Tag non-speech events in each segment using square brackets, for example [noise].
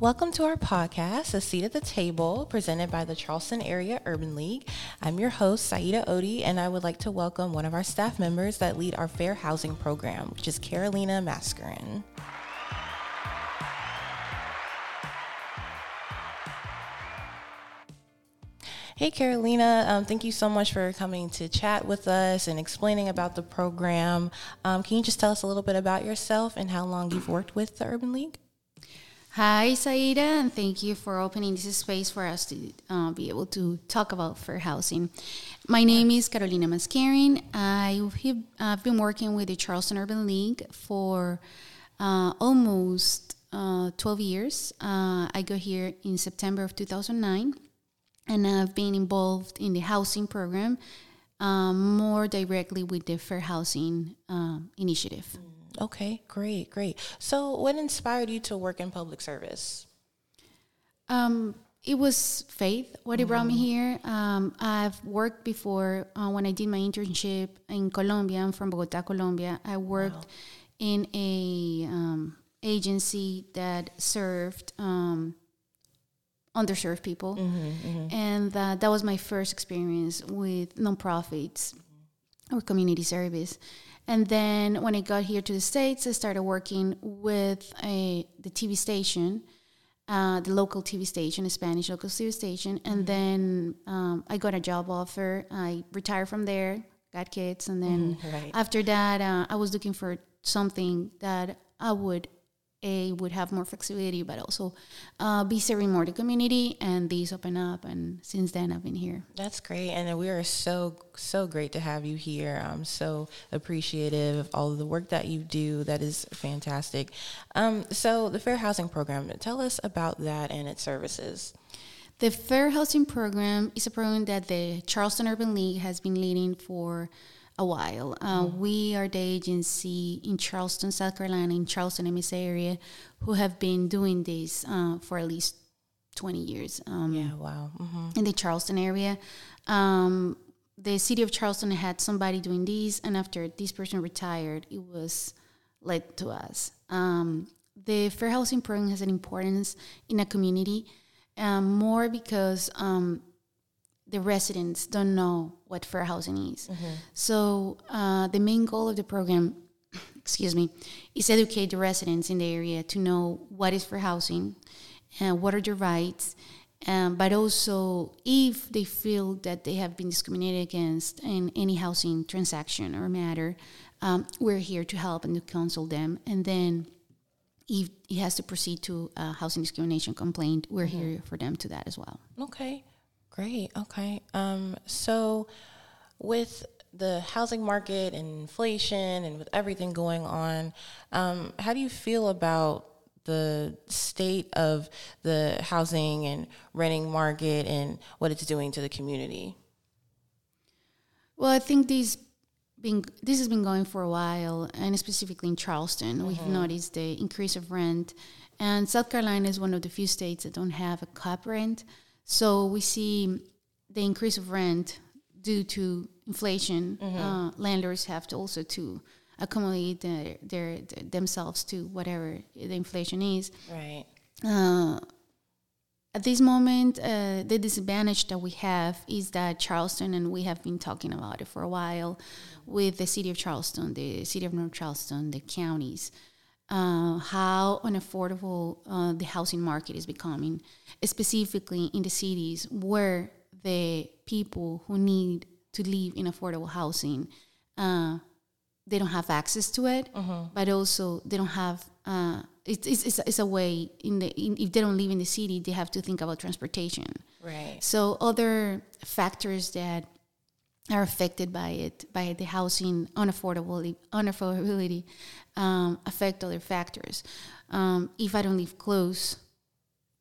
Welcome to our podcast, A Seat at the Table, presented by the Charleston Area Urban League. I'm your host, Syeda Ody, and I would like to welcome one of our staff members that lead our fair housing program, which is Carolina Mascarin. Hey, Carolina. Um, thank you so much for coming to chat with us and explaining about the program. Um, can you just tell us a little bit about yourself and how long you've worked with the Urban League? Hi, Syeda, and thank you for opening this space for us to uh, be able to talk about fair housing. My name is Carolina Mascarin. I have I've been working with the Charleston Urban League for uh, almost uh, 12 years. Uh, I got here in September of 2009 and I've been involved in the housing program um, more directly with the Fair Housing um, Initiative. Okay, great, great. So, what inspired you to work in public service? Um, it was faith what mm-hmm. brought me here. Um, I've worked before uh, when I did my internship in Colombia. I'm from Bogota, Colombia. I worked wow. in a um, agency that served um, underserved people. Mm-hmm, mm-hmm. And uh, that was my first experience with nonprofits or community service. And then when I got here to the States, I started working with a, the TV station, uh, the local TV station, a Spanish local TV station. And mm-hmm. then um, I got a job offer. I retired from there, got kids. And then mm-hmm, right. after that, uh, I was looking for something that I would a would have more flexibility, but also uh, be serving more the community. And these open up, and since then I've been here. That's great, and we are so so great to have you here. I'm so appreciative of all of the work that you do. That is fantastic. Um, so the Fair Housing Program, tell us about that and its services. The Fair Housing Program is a program that the Charleston Urban League has been leading for a while. Uh, mm. We are the agency in Charleston, South Carolina, in Charleston MS area, who have been doing this uh, for at least 20 years. Um, yeah, wow. Mm-hmm. In the Charleston area. Um, the city of Charleston had somebody doing this, and after this person retired, it was led to us. Um, the fair housing program has an importance in a community, um, more because um, the residents don't know what fair housing is. Mm-hmm. So uh, the main goal of the program, [clears throat] excuse me, is educate the residents in the area to know what is fair housing and what are their rights. Um, but also, if they feel that they have been discriminated against in any housing transaction or matter, um, we're here to help and to counsel them. And then, if it has to proceed to a housing discrimination complaint, we're mm-hmm. here for them to that as well. Okay. Great. Okay. Um, so, with the housing market and inflation and with everything going on, um, how do you feel about the state of the housing and renting market and what it's doing to the community? Well, I think these been this has been going for a while, and specifically in Charleston, mm-hmm. we've noticed the increase of rent. And South Carolina is one of the few states that don't have a cap rent. So we see the increase of rent due to inflation. Mm-hmm. Uh, landlords have to also to accommodate their, their, their, themselves to whatever the inflation is. Right. Uh, at this moment, uh, the disadvantage that we have is that Charleston, and we have been talking about it for a while, with the city of Charleston, the city of North Charleston, the counties uh, how unaffordable uh, the housing market is becoming, specifically in the cities where the people who need to live in affordable housing, uh, they don't have access to it, uh-huh. but also they don't have. Uh, it's, it's, it's, a way in the in, if they don't live in the city, they have to think about transportation. Right. So other factors that are affected by it, by the housing unaffordability, unaffordability um, affect other factors. Um, if I don't live close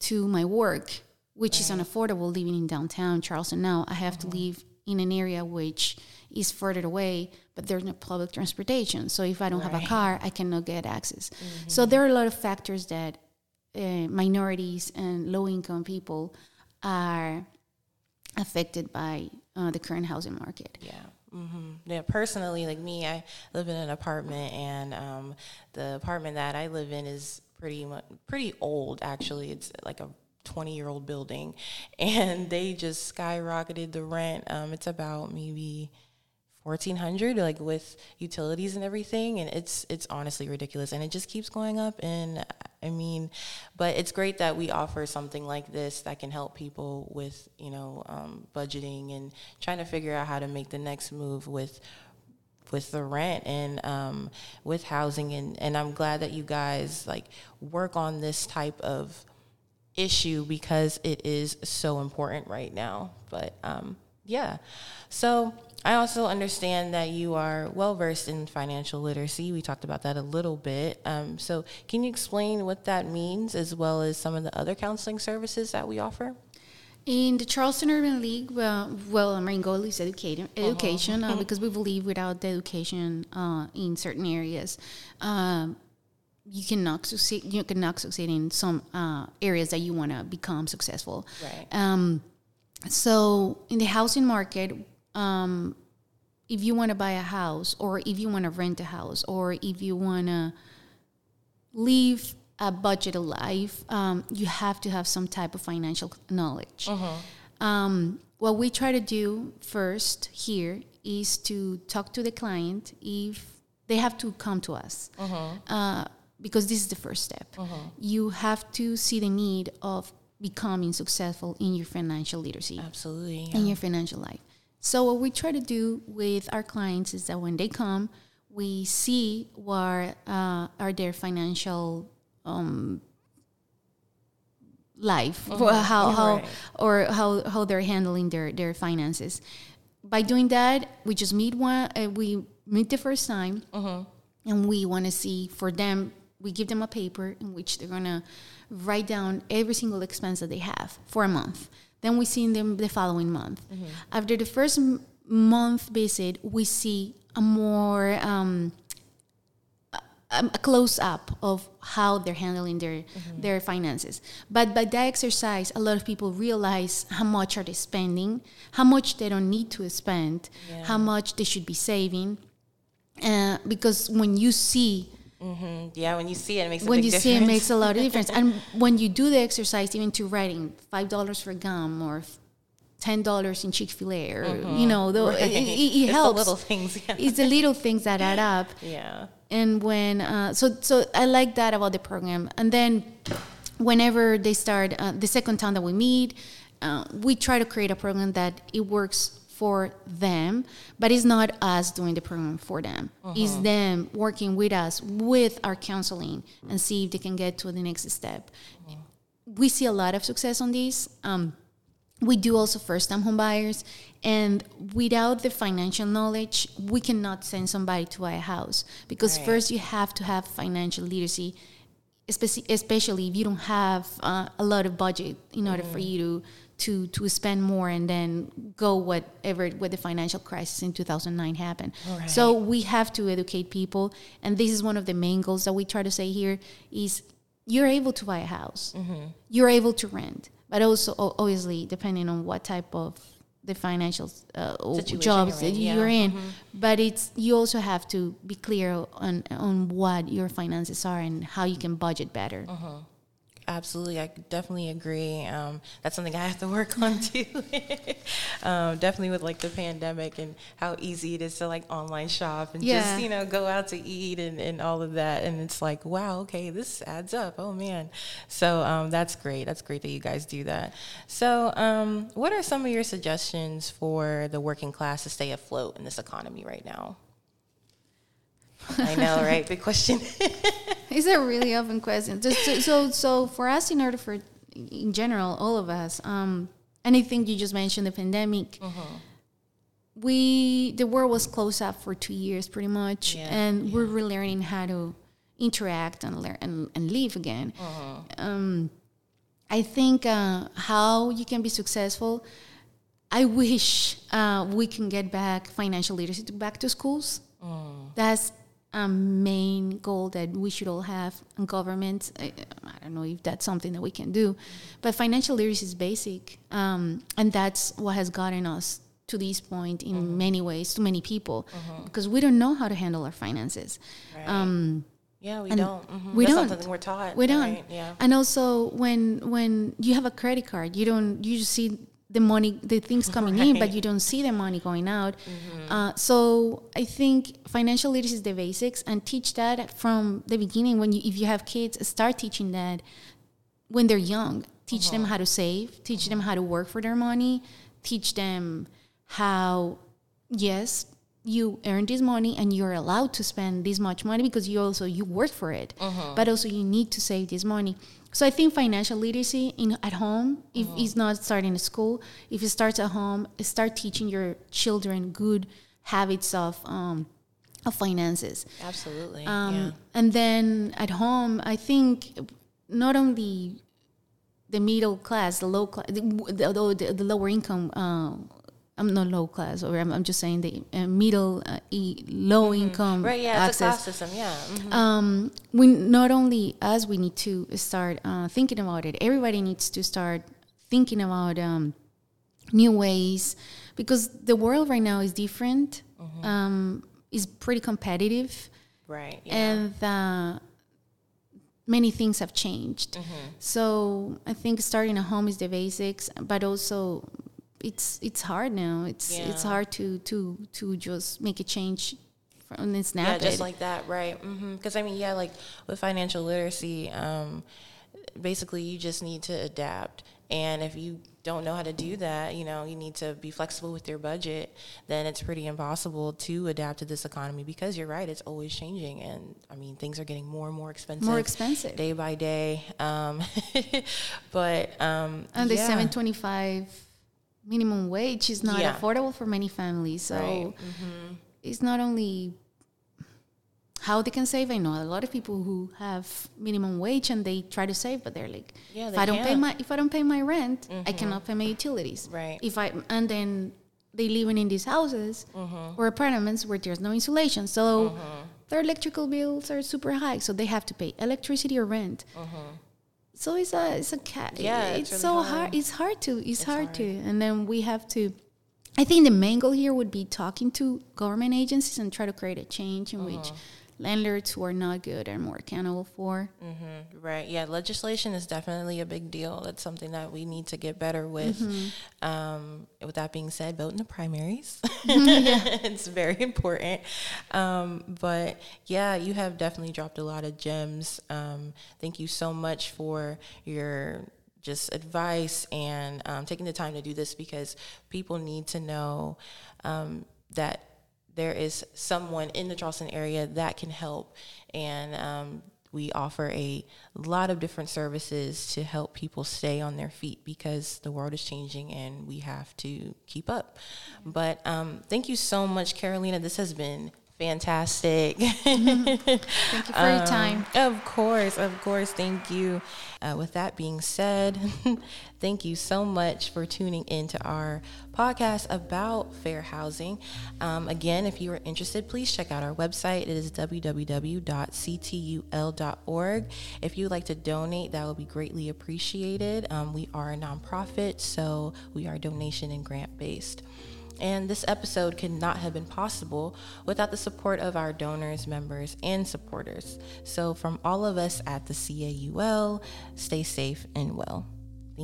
to my work, which right. is unaffordable living in downtown Charleston now, I have mm-hmm. to live in an area which is further away, but there's no public transportation. So if I don't right. have a car, I cannot get access. Mm-hmm. So there are a lot of factors that uh, minorities and low income people are affected by uh, the current housing market. Yeah. Mm-hmm. Yeah, personally, like me, I live in an apartment, and um, the apartment that I live in is pretty much pretty old actually. It's like a 20 year old building [laughs] and they just skyrocketed the rent. Um, it's about maybe 1400 like with utilities and everything and it's it's honestly ridiculous and it just keeps going up and i mean but it's great that we offer something like this that can help people with you know um, budgeting and trying to figure out how to make the next move with with the rent and um, with housing. And, and i'm glad that you guys like work on this type of issue because it is so important right now. But um, yeah so I also understand that you are well versed in financial literacy. We talked about that a little bit. Um, so, can you explain what that means as well as some of the other counseling services that we offer? In the Charleston Urban League, well, well our main goal is education, uh-huh. education uh-huh. uh, because we believe without the education uh, in certain areas, um, you cannot succeed. You cannot succeed in some uh, areas that you want to become successful. Right. Um, so, in the housing market, um, if you want to buy a house or if you want to rent a house or if you want to live a budgeted life, um, you have to have some type of financial knowledge. Uh-huh. Um, what we try to do first here is to talk to the client if they have to come to us. Uh-huh. Uh, because this is the first step. Uh-huh. You have to see the need of becoming successful in your financial literacy. Absolutely. Yeah. In your financial life. So what we try to do with our clients is that when they come, we see what uh, are their financial um, life, uh-huh. how how right. or how how they're handling their their finances. By doing that, we just meet one. Uh, we meet the first time, uh-huh. and we want to see for them. We give them a paper in which they're gonna write down every single expense that they have for a month then we see them the following month. Mm-hmm. After the first m- month visit, we see a more um, a, a close up of how they're handling their mm-hmm. their finances. But by that exercise, a lot of people realize how much are they spending, how much they don't need to spend, yeah. how much they should be saving. Uh, because when you see Mm-hmm. Yeah, when you see it, it makes when you difference. see it, it makes a lot of difference. and [laughs] when you do the exercise, even to writing five dollars for gum or ten dollars in Chick Fil A, or mm-hmm. you know, the, right. it, it, it helps. Little things. Yeah. It's the little things that add up. [laughs] Yeah. And when uh, so so I like that about the program. And then whenever they start uh, the second time that we meet, uh, we try to create a program that it works for them, but it's not us doing the program for them. Uh-huh. It's them working with us with our counseling and see if they can get to the next step. Uh-huh. We see a lot of success on this. Um, we do also first time home buyers and without the financial knowledge we cannot send somebody to buy a house because right. first you have to have financial literacy especially if you don't have uh, a lot of budget in order mm. for you to to to spend more and then go whatever with the financial crisis in 2009 happened right. so we have to educate people and this is one of the main goals that we try to say here is you're able to buy a house mm-hmm. you're able to rent but also obviously depending on what type of the financial uh, jobs you're in, yeah. you're in. Mm-hmm. but it's you also have to be clear on on what your finances are and how you can budget better uh-huh. Absolutely, I definitely agree. Um, that's something I have to work on [laughs] too. um, definitely with like the pandemic and how easy it is to like online shop and yeah. just you know go out to eat and, and all of that. And it's like, wow, okay, this adds up. Oh man, so um, that's great. That's great that you guys do that. So, um, what are some of your suggestions for the working class to stay afloat in this economy right now? I know, [laughs] right? Big question. [laughs] it's a really open question. Just so, so, for us, in order for, in general, all of us, um, anything you just mentioned, the pandemic, uh-huh. we the world was closed up for two years, pretty much, yeah. and yeah. we're relearning how to interact and learn and, and live again. Uh-huh. Um, I think uh, how you can be successful. I wish uh, we can get back financial literacy to back to schools. Mm. That's a main goal that we should all have in government. I, I, don't know if that's something that we can do, but financial literacy is basic, um, and that's what has gotten us to this point in mm-hmm. many ways to many people mm-hmm. because we don't know how to handle our finances. Right. Um, Yeah, we don't. Mhm. we That's don't. we're taught. We don't. Yeah. And also when when you have a credit card, you don't you just see the money, the things coming in, but you don't see the money going out. Mm-hmm. Uh, so I think financial literacy is the basics, and teach that from the beginning. When you if you have kids, start teaching that when they're young. Teach them uh-huh. how to save. Teach them how to work for their money. Teach them how yes you earn this money and you're allowed to spend this much money because you also you work for it uh-huh. but also you need to save this money so i think financial literacy in at home if it's not starting at school if it starts at home start teaching your children good habits of um, of finances Absolutely. um, yeah. and then at home, I think not only the middle class, the low class, the, the, the, the lower income. Um, I'm not low class, or I'm, I'm just saying the uh, middle, uh, e, low income Mm-hmm. Right. Yeah. It's a access. class system. Yeah. mhm. Um, we not only us, we need to start uh, thinking about it. Everybody needs to start thinking about um, new ways because the world right now is different. Mm-hmm. Um, is pretty competitive Right. Yeah. and uh, many things have changed. Mm-hmm. So I think starting at home is the basics, but also it's it's hard now. It's it's hard to to to just make a change from and snap yeah, just like that, right? Because I mean, yeah, like with financial literacy, um, basically you just need to adapt. And if you don't know how to do that, you know, you need to be flexible with your budget. Then it's pretty impossible to adapt to this economy because you're right; it's always changing, and I mean, things are getting more and more expensive, More expensive. day by day. Um, [laughs] but um, and the yeah. seven twenty five minimum wage is not Yeah. affordable for many families. So Right. Mm-hmm. it's not only how they can save. I know a lot of people who have minimum wage and they try to save, but they're like, Yeah, if I don't pay can't. my if I don't pay my rent, I mm-hmm. cannot pay my utilities. Right. If I and then they living in these houses mm-hmm. or apartments where there's no insulation, so mm-hmm. their electrical bills are super high, so they have to pay electricity or rent. So it's a it's a cat. Yeah, it's, it's so hard. hard. It's hard to it's, hard, to, and then we have to. I think the main goal here would be talking to government agencies and try to create a change in which uh-huh. Landlords who are not good are more accountable for. Mm-hmm. Right. Yeah. Legislation is definitely a big deal. That's something that we need to get better with. Um, with that being said, vote in the primaries. [laughs] [laughs] it's very important. Um, but yeah, you have definitely dropped a lot of gems. Um, thank you so much for your just advice and um, taking the time to do this because people need to know um, that there is someone in the Charleston area that can help. And um, we offer a lot of different services to help people stay on their feet because the world is changing and we have to keep up. But um, thank you so much, Carolina. This has been fantastic. [laughs] Thank you for your time. Of course, of course. Thank you. Uh, with that being said, [laughs] thank you so much for tuning into our podcast about fair housing. Um, again, if you are interested, please check out our website. It is www.ctul.org. If you would like to donate, that would be greatly appreciated. Um, we are a nonprofit, so we are donation and grant based. And this episode could not have been possible without the support of our donors, members, and supporters. So, from all of us at the CAUL, stay safe and well.